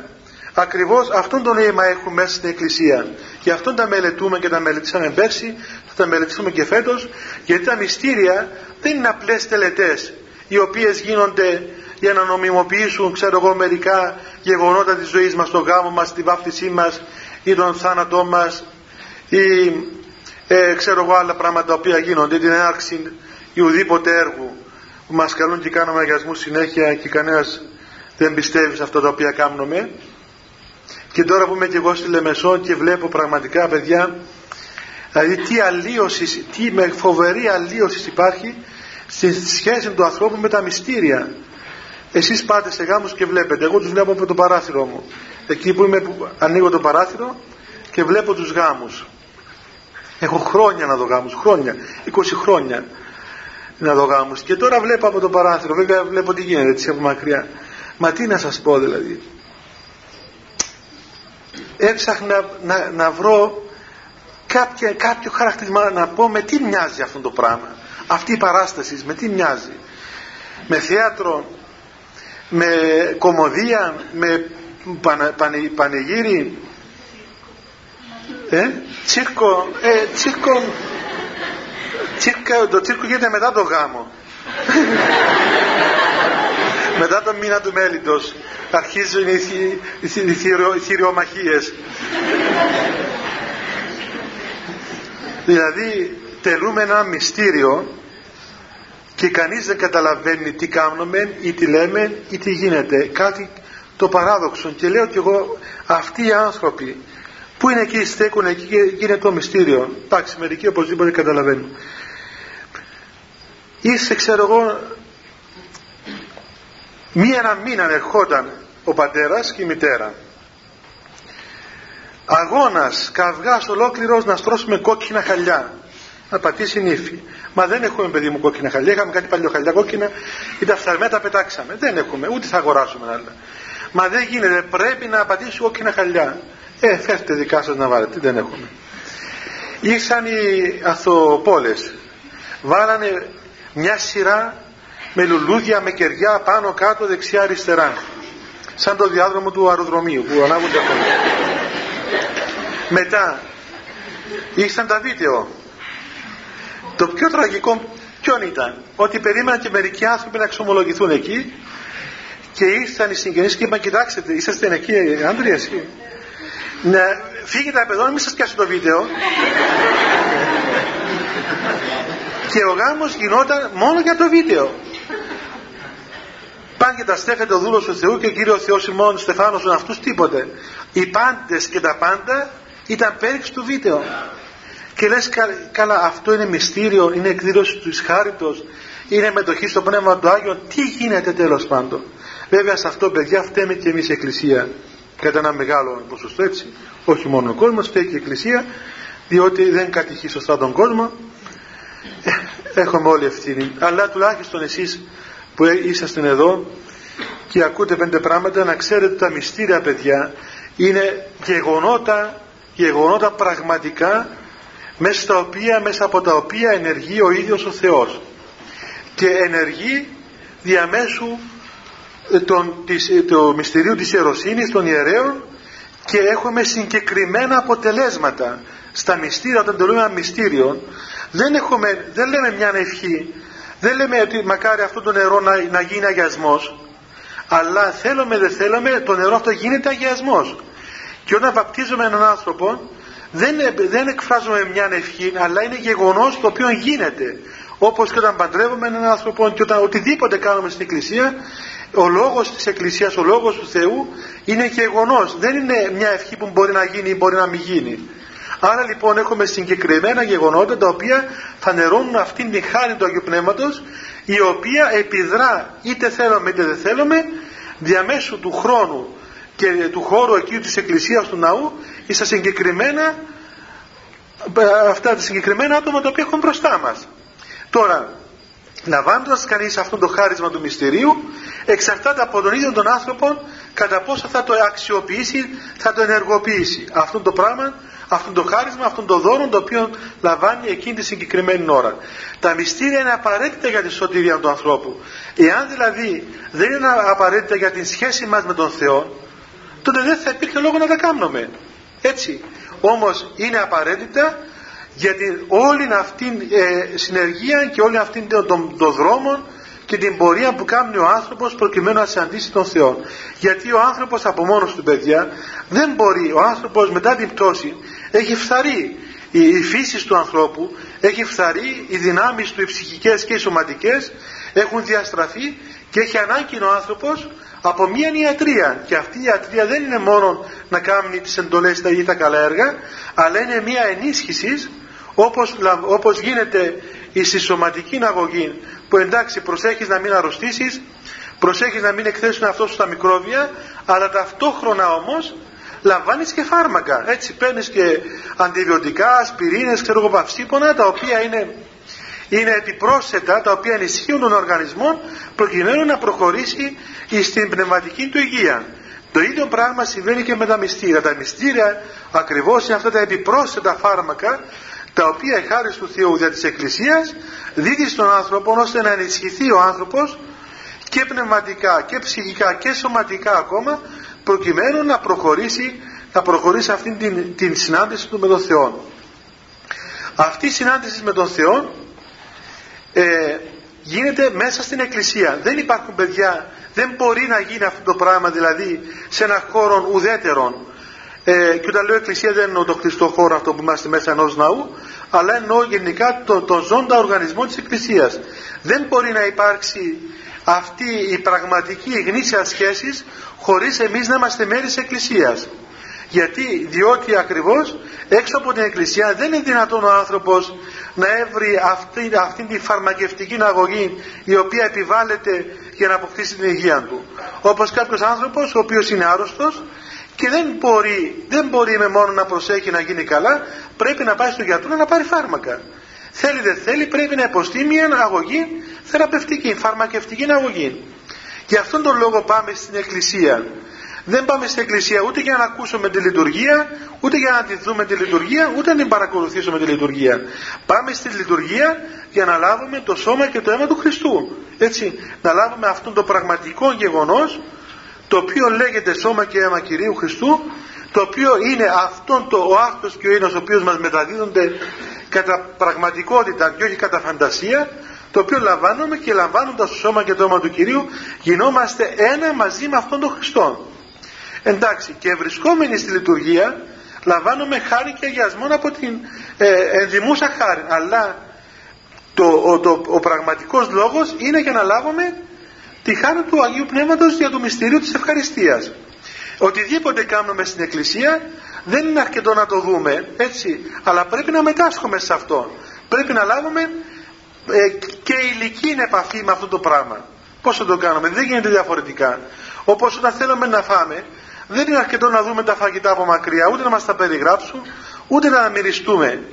ακριβώς αυτόν τον νόημα έχουν μέσα στην Εκκλησία και αυτόν τα μελετούμε και τα μελετήσαμε πέρσι, θα τα μελετήσουμε και φέτος γιατί τα μυστήρια δεν είναι απλές τελετές οι οποίες γίνονται για να νομιμοποιήσουν ξέρω εγώ μερικά γεγονότα της ζωής μας, το γάμο μας, τη βάφτισή μας ή τον θάνατό μας ή ε, ξέρω εγώ άλλα πράγματα τα οποία γίνονται, την έναρξη ή ουδήποτε έργου που μας καλούν και κάνουμε αγιασμού συνέχεια και κανένας δεν πιστεύει σε αυτά τα οποία κάνουμε. Και τώρα που είμαι και εγώ στη Λεμεσό και βλέπω πραγματικά παιδιά δηλαδή τι αλλίωσης, τι με φοβερή αλλίωσης υπάρχει στη σχέση του ανθρώπου με τα μυστήρια εσείς πάτε σε γάμους και βλέπετε εγώ τους βλέπω από το παράθυρο μου εκεί που είμαι που ανοίγω το παράθυρο και βλέπω τους γάμους Έχω χρόνια να δω γάμους, χρόνια, 20 χρόνια να δω γάμους. Και τώρα βλέπω από το παράθυρο, βέβαια βλέπω τι γίνεται έτσι από μακριά. Μα τι να σας πω δηλαδή. Έψαχνα να, να βρω κάποια, κάποιο χαρακτηρισμό να πω με τι μοιάζει αυτό το πράγμα. Αυτή η παράσταση με τι μοιάζει. Με θέατρο, με κομμωδία, με πανε, πανηγύρι ε, τσίρκο, ε, τσίρκο, τσίρκο, το τσίρκο γίνεται μετά το γάμο. μετά το μήνα του μέλητος αρχίζουν οι, οι, οι θηριομαχίες. Δηλαδή τελούμε ένα μυστήριο και κανείς δεν καταλαβαίνει τι κάνουμε ή τι λέμε ή τι γίνεται. Κάτι το παράδοξο και λέω και εγώ αυτοί οι άνθρωποι που είναι εκεί στέκουν εκεί και γίνεται το μυστήριο. Εντάξει μερικοί οπωσδήποτε καταλαβαίνουν. Είσαι ξέρω εγώ μία ένα μήνα ερχόταν ο πατέρας και η μητέρα. Αγώνας, καυγάς ολόκληρος να στρώσουμε κόκκινα χαλιά. Να πατήσει νύφη. Μα δεν έχουμε παιδί μου κόκκινα χαλιά. Είχαμε κάτι παλιό κόκκινα ή τα φθαρμένα τα πετάξαμε. Δεν έχουμε, ούτε θα αγοράσουμε άλλα. Μα δεν γίνεται, πρέπει να πατήσει κόκκινα χαλιά. Ε, φέρτε δικά σας να βάλετε, δεν έχουμε. Ήρθαν οι αθοπόλες. Βάλανε μια σειρά με λουλούδια, με κεριά πάνω κάτω δεξιά αριστερά. Σαν το διάδρομο του αεροδρομίου που ανάβονται ακόμα. Μετά ήρθαν τα βίντεο. Το πιο τραγικό ποιον ήταν; Ότι περίμεναν και μερικοί άνθρωποι να εξομολογηθούν εκεί και ήρθαν οι συγγενείς και είπαν κοιτάξτε είσαστε εκεί άντροι εσύ. Ναι, φύγετε από εδώ μην σας πιάσω το βίντεο. και ο γάμος γινόταν μόνο για το βίντεο. Πάνε και τα στέφεται ο δούλος του Θεού και ο Κύριος Θεός ημών Στεφάνος ο αυτούς τίποτε. Οι πάντες και τα πάντα ήταν πέριξ του βίντεο. Και λες καλά αυτό είναι μυστήριο, είναι εκδήλωση του Ισχάριτος, είναι μετοχή στο Πνεύμα του Άγιο. Τι γίνεται τέλος πάντων; Βέβαια σε αυτό παιδιά φταίμε και εμείς η Εκκλησία κατά ένα μεγάλο ποσοστό έτσι. Όχι μόνο ο κόσμος, φταίει και η Εκκλησία διότι δεν κατηχεί σωστά τον κόσμο. Ε, έχουμε όλη ευθύνη. Αλλά τουλάχιστον εσείς που είσαστε εδώ και ακούτε πέντε πράγματα να ξέρετε τα μυστήρια παιδιά είναι γεγονότα, γεγονότα πραγματικά μέσα, στα οποία, μέσα από τα οποία ενεργεί ο ίδιος ο Θεός. Και ενεργεί διαμέσου τον, της, το μυστηρίου της ιεροσύνης των ιερέων και έχουμε συγκεκριμένα αποτελέσματα. Στα μυστήρια όταν το λέμε μυστήριο δεν, έχουμε, δεν λέμε μια ευχή δεν λέμε ότι μακάρι αυτό το νερό να, να γίνει αγιασμός αλλά θέλουμε δεν θέλουμε το νερό αυτό γίνεται αγιασμός και όταν βαπτίζουμε έναν άνθρωπο δεν, δεν εκφράζουμε μια ευχή αλλά είναι γεγονός το οποίο γίνεται. Όπως και όταν παντρεύουμε έναν άνθρωπο και όταν οτιδήποτε κάνουμε στην εκκλησία ο λόγος της εκκλησίας, ο λόγος του Θεού είναι γεγονός. Δεν είναι μια ευχή που μπορεί να γίνει ή μπορεί να μην γίνει. Άρα λοιπόν έχουμε συγκεκριμένα γεγονότα τα οποία φανερώνουν αυτήν την χάρη του Αγίου Πνεύματος η οποία επιδρά είτε θέλουμε είτε δεν θέλουμε διαμέσου του χρόνου και του χώρου εκεί της εκκλησίας του ναού στα συγκεκριμένα αυτά τα συγκεκριμένα άτομα τα οποία έχουν μπροστά μας τώρα λαμβάνοντας κανείς αυτό το χάρισμα του μυστηρίου εξαρτάται από τον ίδιο τον άνθρωπο κατά πόσο θα το αξιοποιήσει θα το ενεργοποιήσει αυτό το πράγμα αυτό το χάρισμα, αυτό το δώρο το οποίο λαμβάνει εκείνη τη συγκεκριμένη ώρα. Τα μυστήρια είναι απαραίτητα για τη σωτηρία του ανθρώπου. Εάν δηλαδή δεν είναι απαραίτητα για την σχέση μας με τον Θεό, τότε δεν θα υπήρχε λόγο να τα κάνουμε. Έτσι. Όμως είναι απαραίτητα για την όλη αυτή ε, συνεργεία και όλη αυτή τον, τον, τον δρόμο και την πορεία που κάνει ο άνθρωπος προκειμένου να συναντήσει τον Θεό. Γιατί ο άνθρωπος από μόνος του παιδιά δεν μπορεί, ο άνθρωπος μετά την πτώση έχει φθαρεί η, η φύση του ανθρώπου, έχει φθαρεί οι δυνάμεις του οι ψυχικές και οι σωματικές έχουν διαστραφεί και έχει ανάγκη ο άνθρωπος από μια ιατρία και αυτή η ιατρία δεν είναι μόνο να κάνει τις εντολές ή τα καλά έργα αλλά είναι μια ενίσχυσης όπως, όπως γίνεται η σωματική αγωγή που εντάξει προσέχεις να μην αρρωστήσεις προσέχεις να μην εκθέσουν αυτός σου τα μικρόβια αλλά ταυτόχρονα όμως λαμβάνεις και φάρμακα. Έτσι παίρνεις και αντιβιωτικά, ασπιρίνες, ξέρω εγώ παυσίπονα τα οποία είναι, είναι επιπρόσθετα τα οποία ενισχύουν τον οργανισμό προκειμένου να προχωρήσει στην πνευματική του υγεία το ίδιο πράγμα συμβαίνει και με τα μυστήρια τα μυστήρια ακριβώς είναι αυτά τα επιπρόσθετα φάρμακα τα οποία χάρη του Θεού δια της Εκκλησίας δίδει στον άνθρωπο ώστε να ενισχυθεί ο άνθρωπος και πνευματικά και ψυχικά και σωματικά ακόμα προκειμένου να προχωρήσει, να προχωρήσει αυτήν την, την συνάντηση του με τον Θεό. Αυτή η συνάντηση με τον Θεό ε, γίνεται μέσα στην εκκλησία. Δεν υπάρχουν παιδιά, δεν μπορεί να γίνει αυτό το πράγμα δηλαδή σε ένα χώρο ουδέτερο. Ε, και όταν λέω εκκλησία δεν εννοώ το κλειστό χώρο αυτό που είμαστε μέσα ενός ναού, αλλά εννοώ γενικά τον το ζώντα οργανισμό της εκκλησίας. Δεν μπορεί να υπάρξει αυτή η πραγματική γνήσια σχέσης χωρίς εμείς να είμαστε μέρη της εκκλησίας. Γιατί, διότι ακριβώς έξω από την εκκλησία δεν είναι δυνατόν ο άνθρωπος να έβρει αυτή, αυτή τη φαρμακευτική αγωγή η οποία επιβάλλεται για να αποκτήσει την υγεία του. Όπως κάποιος άνθρωπος ο οποίος είναι άρρωστος και δεν μπορεί, δεν μπορεί με μόνο να προσέχει να γίνει καλά, πρέπει να πάει στον γιατρό να πάρει φάρμακα. Θέλει δεν θέλει πρέπει να υποστεί μια αγωγή θεραπευτική, φαρμακευτική αγωγή. Γι' αυτόν τον λόγο πάμε στην εκκλησία δεν πάμε στην εκκλησία ούτε για να ακούσουμε τη λειτουργία, ούτε για να τη δούμε τη λειτουργία, ούτε να την παρακολουθήσουμε τη λειτουργία. Πάμε στη λειτουργία για να λάβουμε το σώμα και το αίμα του Χριστού. Έτσι, να λάβουμε αυτό το πραγματικό γεγονός, το οποίο λέγεται σώμα και αίμα Κυρίου Χριστού, το οποίο είναι αυτόν το, ο άκτος και ο ίνος ο οποίος μας μεταδίδονται κατά πραγματικότητα και όχι κατά φαντασία, το οποίο λαμβάνουμε και λαμβάνοντας το σώμα και το αίμα του Κυρίου γινόμαστε ένα μαζί με αυτόν τον Χριστό εντάξει και βρισκόμενοι στη λειτουργία λαμβάνουμε χάρη και αγιασμό από την ε, ενδημούσα χάρη. Αλλά το, ο, το, ο πραγματικός λόγος είναι για να λάβουμε τη χάρη του Αγίου Πνεύματος για το μυστήριο της ευχαριστίας. Οτιδήποτε κάνουμε στην Εκκλησία δεν είναι αρκετό να το δούμε έτσι αλλά πρέπει να μετάσχουμε σε αυτό. Πρέπει να λάβουμε ε, και ηλική επαφή με αυτό το πράγμα. Πώς θα το κάνουμε δεν γίνεται διαφορετικά. Όπως όταν θέλουμε να φάμε δεν είναι αρκετό να δούμε τα φαγητά από μακριά, ούτε να μας τα περιγράψουν, ούτε να μυριστούμε.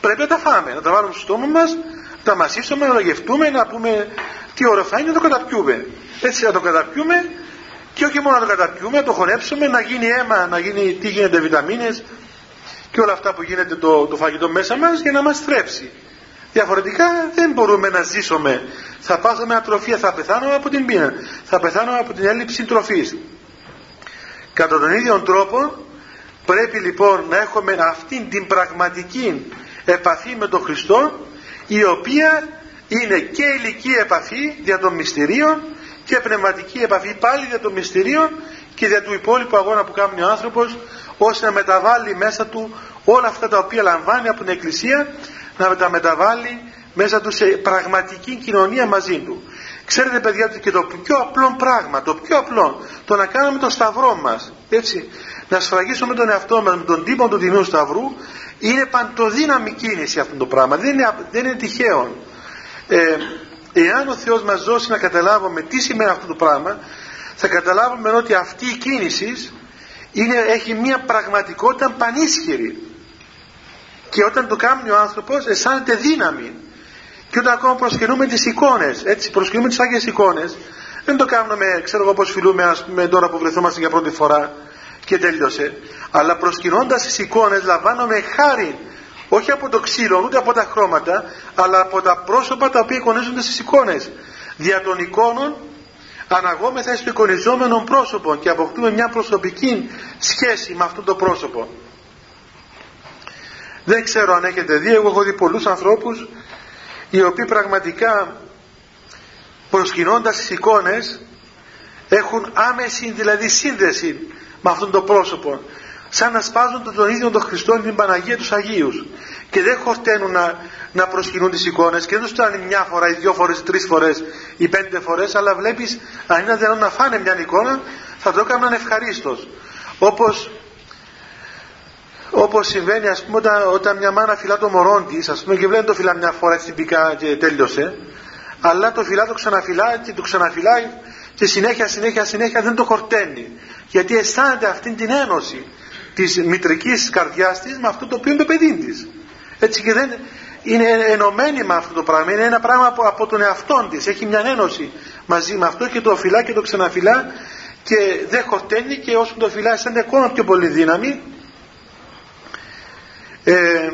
Πρέπει να τα φάμε, να τα βάλουμε στο στόμα μας, να τα μασίσουμε, να τα γευτούμε, να πούμε τι ωραία θα είναι, να το καταπιούμε. Έτσι να το καταπιούμε και όχι μόνο να το καταπιούμε, να το χωνέψουμε, να γίνει αίμα, να γίνει τι γίνεται βιταμίνες και όλα αυτά που γίνεται το, το φαγητό μέσα μας για να μας θρέψει. Διαφορετικά δεν μπορούμε να ζήσουμε. Θα πάθουμε ατροφία, θα πεθάνουμε από την πείνα, θα πεθάνουμε από την έλλειψη τροφής. Κατά τον ίδιο τρόπο πρέπει λοιπόν να έχουμε αυτήν την πραγματική επαφή με τον Χριστό η οποία είναι και ηλική επαφή για τον μυστηρίων και πνευματική επαφή πάλι για τον μυστηρίων και για του υπόλοιπου αγώνα που κάνει ο άνθρωπος ώστε να μεταβάλει μέσα του όλα αυτά τα οποία λαμβάνει από την Εκκλησία να τα μεταβάλει μέσα του σε πραγματική κοινωνία μαζί του. Ξέρετε παιδιά και το πιο απλό πράγμα, το πιο απλό, το να κάνουμε το σταυρό μας, έτσι, να σφραγίσουμε τον εαυτό μας με τον τύπο του Τιμίου Σταυρού, είναι παντοδύναμη κίνηση αυτό το πράγμα, δεν είναι, δεν είναι τυχαίο. Ε, εάν ο Θεός μας δώσει να καταλάβουμε τι σημαίνει αυτό το πράγμα, θα καταλάβουμε ότι αυτή η κίνηση είναι, έχει μια πραγματικότητα πανίσχυρη. Και όταν το κάνει ο άνθρωπος αισθάνεται δύναμη και όταν ακόμα προσκυνούμε τις εικόνες, έτσι προσκυνούμε τις Άγιες εικόνες, δεν το κάνουμε, ξέρω εγώ πώς φιλούμε ας πούμε τώρα που βρεθόμαστε για πρώτη φορά και τέλειωσε. Αλλά προσκυνώντας τις εικόνες λαμβάνουμε χάρη όχι από το ξύλο ούτε από τα χρώματα αλλά από τα πρόσωπα τα οποία εικονίζονται στις εικόνες. Δια των εικόνων αναγόμεθα στο εικονιζόμενο πρόσωπο και αποκτούμε μια προσωπική σχέση με αυτό το πρόσωπο. Δεν ξέρω αν έχετε δει, εγώ έχω δει πολλούς ανθρώπους οι οποίοι πραγματικά προσκυνώντας τις εικόνες έχουν άμεση δηλαδή σύνδεση με αυτόν τον πρόσωπο. Σαν να σπάζουν τον ίδιο τον Χριστό την Παναγία τους Αγίους. Και δεν χορταίνουν να, να προσκυνούν τις εικόνες. Και δεν τους φτάνει μια φορά ή δυο φορές ή τρεις φορές ή πέντε φορές αλλά βλέπεις αν είναι δυνατόν να φάνε μια εικόνα θα το έκαναν ευχαρίστως. Όπως όπως συμβαίνει ας πούμε όταν, όταν μια μάνα φυλά το μωρό της ας πούμε και βλέπει το φυλά μια φορά έτσι πικά και τέλειωσε αλλά το φυλά το ξαναφυλά και το ξαναφυλάει και συνέχεια συνέχεια συνέχεια δεν το χορταίνει. Γιατί αισθάνεται αυτή την ένωση της μητρικής καρδιάς της με αυτό το οποίο είναι το παιδί της. Έτσι και δεν είναι ενωμένη με αυτό το πράγμα. Είναι ένα πράγμα από, από τον εαυτό της. Έχει μια ένωση μαζί με αυτό και το φυλά και το ξαναφυλά και δεν χορταίνει και όσο το φυλά αισθάνεται ακόμα πιο πολύ δύναμη ε,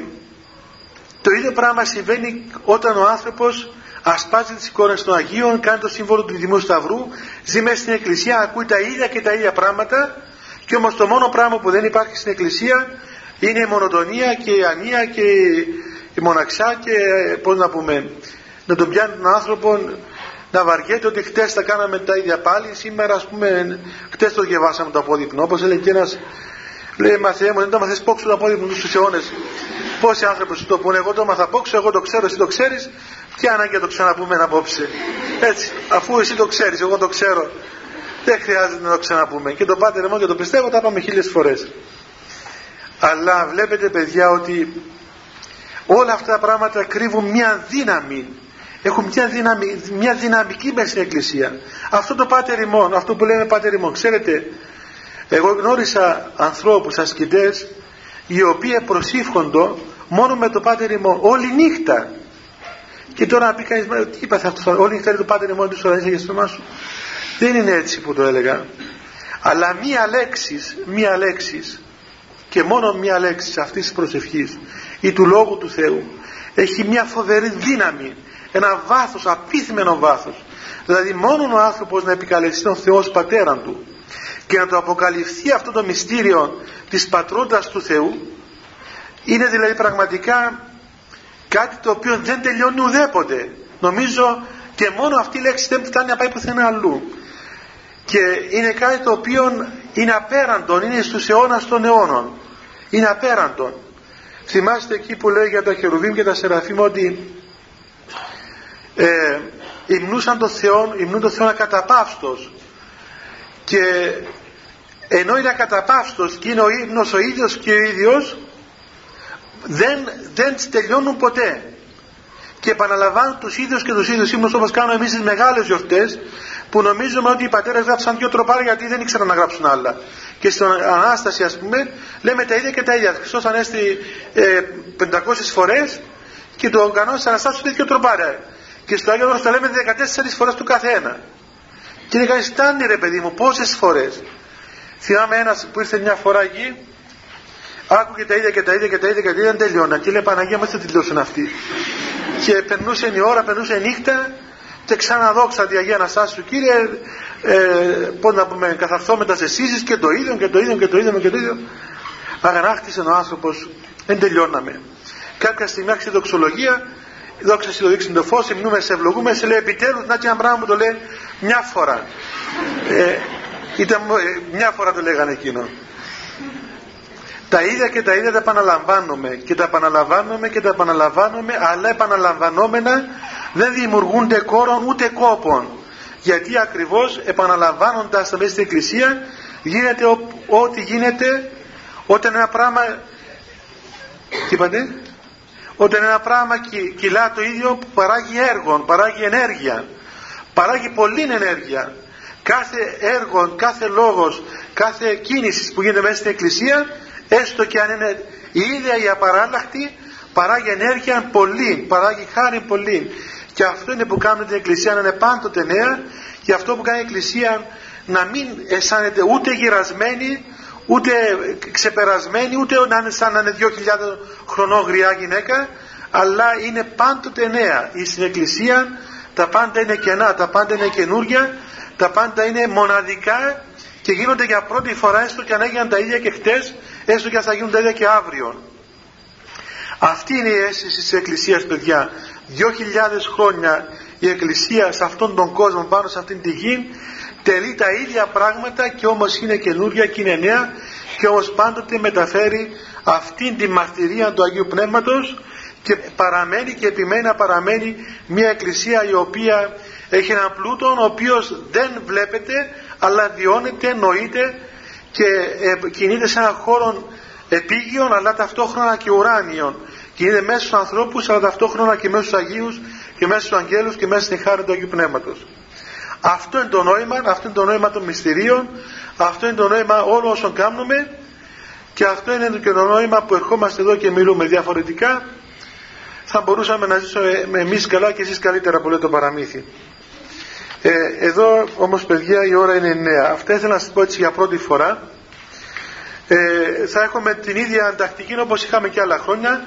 το ίδιο πράγμα συμβαίνει όταν ο άνθρωπος ασπάζει τις εικόνες των Αγίων, κάνει το σύμβολο του Δημού Σταυρού, ζει μέσα στην Εκκλησία, ακούει τα ίδια και τα ίδια πράγματα και όμως το μόνο πράγμα που δεν υπάρχει στην εκκλησία είναι η μονοτονία και η ανία και η μοναξιά και πώς να πούμε να τον πιάνει τον άνθρωπο να βαριέται ότι χτες τα κάναμε τα ίδια πάλι. Σήμερα ας πούμε χτες το διαβάσαμε το απόδειπνο. Όπως έλεγε και ένας λέει μα Θεέ μου δεν το μαθες πόξω το απόδειπνο στους αιώνες. Πόσοι άνθρωποι σου το πούνε εγώ το μαθα πόξω εγώ το ξέρω εσύ το ξέρεις. Και ανάγκη να το ξαναπούμε απόψε έτσι αφού εσύ το ξέρεις εγώ το ξέρω δεν χρειάζεται να το ξαναπούμε. Και το πάτε μόνο και το πιστεύω τα πάμε χίλιες φορές. Αλλά βλέπετε παιδιά ότι όλα αυτά τα πράγματα κρύβουν μια δύναμη. Έχουν μια, δύναμη, μια δυναμική μέσα στην εκκλησία. Αυτό το πάτερ ημών αυτό που λέμε πάτερ ημών ξέρετε εγώ γνώρισα ανθρώπους ασκητές οι οποίοι προσήφχονται μόνο με το πάτερ ημών όλη νύχτα. Και τώρα να πει κανείς τι είπα αυτό όλη νύχτα είναι το πάτερ ημών της ώρας για στο σου δεν είναι έτσι που το έλεγα. Αλλά μία λέξης μία λέξης και μόνο μία λέξης αυτής της προσευχής ή του Λόγου του Θεού έχει μια φοβερή δύναμη ένα βάθος, απίθυμενο βάθος. Δηλαδή μόνο ο άνθρωπος να επικαλεστεί τον Θεό ως πατέραν του και να το αποκαλυφθεί αυτό το μυστήριο της πατρότητας του Θεού είναι δηλαδή πραγματικά κάτι το οποίο δεν τελειώνει ουδέποτε. Νομίζω και μόνο αυτή η λέξη δεν φτάνει να πάει πουθενά αλλού. Και είναι κάτι το οποίο είναι απέραντον είναι στους αιώνας των αιώνων. Είναι απέραντον. Θυμάστε εκεί που λέει για τα χερουβίμ και τα σεραφείμ ότι ε, υμνούσαν τον Θεό υμνούν τον Θεό ακαταπαύστος και ενώ είναι ακαταπαύστος και είναι ο ύμνος ο ίδιος και ο ίδιος δεν, δεν τελειώνουν ποτέ. Και επαναλαμβάνουν τους ίδιους και τους ίδιους. Ύμνους όπως κάνουμε εμείς τις μεγάλες γιορτές που νομίζουμε ότι οι πατέρες γράψαν δύο τροπάρια γιατί δεν ήξεραν να γράψουν άλλα. Και στην Ανάσταση ας πούμε λέμε τα ίδια και τα ίδια. Χριστός Ανέστη ε, 500 φορές και το κανόνα της Αναστάσεως είναι δύο τροπάρια. Και στο Άγιο Όρος τα λέμε 14 φορές του καθένα και είναι κανείς φτάνει ρε παιδί μου πόσες φορές. Θυμάμαι ένας που ήρθε μια φορά εκεί άκουγε τα ίδια και τα ίδια και τα ίδια και τα ίδια δεν τελειώνα και λέει Παναγία μας δεν τελειώσουν αυτοί και περνούσε η ώρα, περνούσε η νύχτα και ξαναδόξα τη Αγία Αναστάσου Κύριε ε, πώς να πούμε καθαρθώ σε εσείς και το ίδιο και το ίδιο και το ίδιο και το ίδιο αγανάκτησε ο άνθρωπος δεν τελειώναμε. Κάποια στιγμή άρχισε η δοξολογία δόξα το δείξει το φως εμεινούμε σε ευλογούμε. Σε λέει επιτέλους να και ένα πράγμα που το λέει μια φορά. Ε, ήταν, ε, μια φορά το λέγανε εκείνο. Τα ίδια και τα ίδια τα επαναλαμβάνουμε και τα επαναλαμβάνουμε και τα επαναλαμβάνουμε αλλά επαναλαμβανόμενα δεν δημιουργούνται κόρων ούτε κόπων γιατί ακριβώς επαναλαμβάνοντας τα μέσα στην εκκλησία γίνεται ό,τι γίνεται όταν ένα πράγμα τι είπατε; Όταν ένα πράγμα κυλά το ίδιο παράγει έργο, παράγει ενέργεια παράγει πολλή ενέργεια. Κάθε έργο, κάθε λόγος κάθε κίνησης που γίνεται μέσα στην εκκλησία έστω και αν είναι η ίδια η απαράλλαχτη παράγει ενέργεια πολύ, παράγει χάρη πολύ και αυτό είναι που κάνουμε την εκκλησία να είναι πάντοτε νέα και αυτό που κάνει η εκκλησία να μην αισθάνεται ούτε γυρασμένη ούτε ξεπερασμένη ούτε να είναι σαν να είναι 2.000 χρονών γριά γυναίκα αλλά είναι πάντοτε νέα. Στην εκκλησία τα πάντα είναι κενά, τα πάντα είναι καινούρια τα πάντα είναι μοναδικά και γίνονται για πρώτη φορά έστω και αν έγιναν τα ίδια και χτες έστω και αν θα γίνουν τα ίδια και αύριο. Αυτή είναι η αίσθηση της Εκκλησίας παιδιά. Δυο χιλιάδες χρόνια η Εκκλησία σε αυτόν τον κόσμο πάνω σε αυτήν τη γη τελεί τα ίδια πράγματα και όμως είναι καινούρια και είναι νέα και όμως πάντοτε μεταφέρει αυτήν τη μαρτυρία του Αγίου Πνεύματος και παραμένει και επιμένει να παραμένει μια εκκλησία η οποία έχει έναν πλούτο ο οποίος δεν βλέπετε αλλά βιώνεται, νοείται και ε, κινείται σε έναν χώρο επίγειων αλλά ταυτόχρονα και ουράνιων και είναι μέσα στους ανθρώπους αλλά ταυτόχρονα και μέσα στους Αγίους και μέσα στους Αγγέλους και μέσα στην χάρη του Αγίου Πνεύματος. Αυτό είναι το νόημα, αυτό είναι το νόημα των μυστηρίων, αυτό είναι το νόημα όλων όσων κάνουμε και αυτό είναι και το νόημα που ερχόμαστε εδώ και μιλούμε διαφορετικά θα μπορούσαμε να ζήσουμε εμείς καλά και εσείς καλύτερα που λέει το παραμύθι. Ε, εδώ όμως παιδιά η ώρα είναι νέα. Αυτά ήθελα να σας πω έτσι για πρώτη φορά. Ε, θα έχουμε την ίδια αντακτική όπως είχαμε και άλλα χρόνια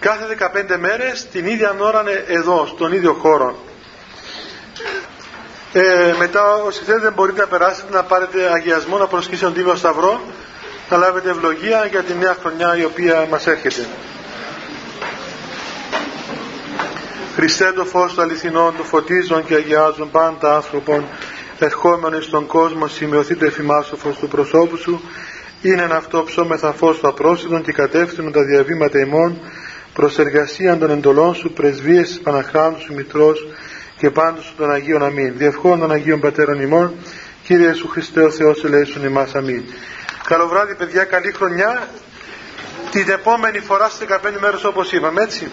κάθε 15 μέρες την ίδια ώρα εδώ στον ίδιο χώρο. Ε, μετά όσοι θέλετε μπορείτε να περάσετε να πάρετε αγιασμό, να προσχίσετε τον Τίμιο Σταυρό, να λάβετε ευλογία για τη νέα χρονιά η οποία μας έρχεται. Χριστέ το φως του αληθινών του φωτίζουν και αγιάζουν πάντα άνθρωπον ερχόμενοι στον κόσμο σημειωθεί το εφημάσιο φως του προσώπου σου είναι αυτό ψώμεθα φως του απρόσιτων και κατεύθυνον τα διαβήματα ημών προς εργασία των εντολών σου πρεσβείες της Παναχράντου σου Μητρός και πάντως σου των Αγίων Αμήν. Διευχών των Αγίων Πατέρων ημών Κύριε Σου Χριστέ ο Θεός ελέησον ημάς Αμήν. Καλό βράδυ παιδιά, καλή χρονιά. Την επόμενη φορά στις 15 μέρες όπως είπαμε έτσι.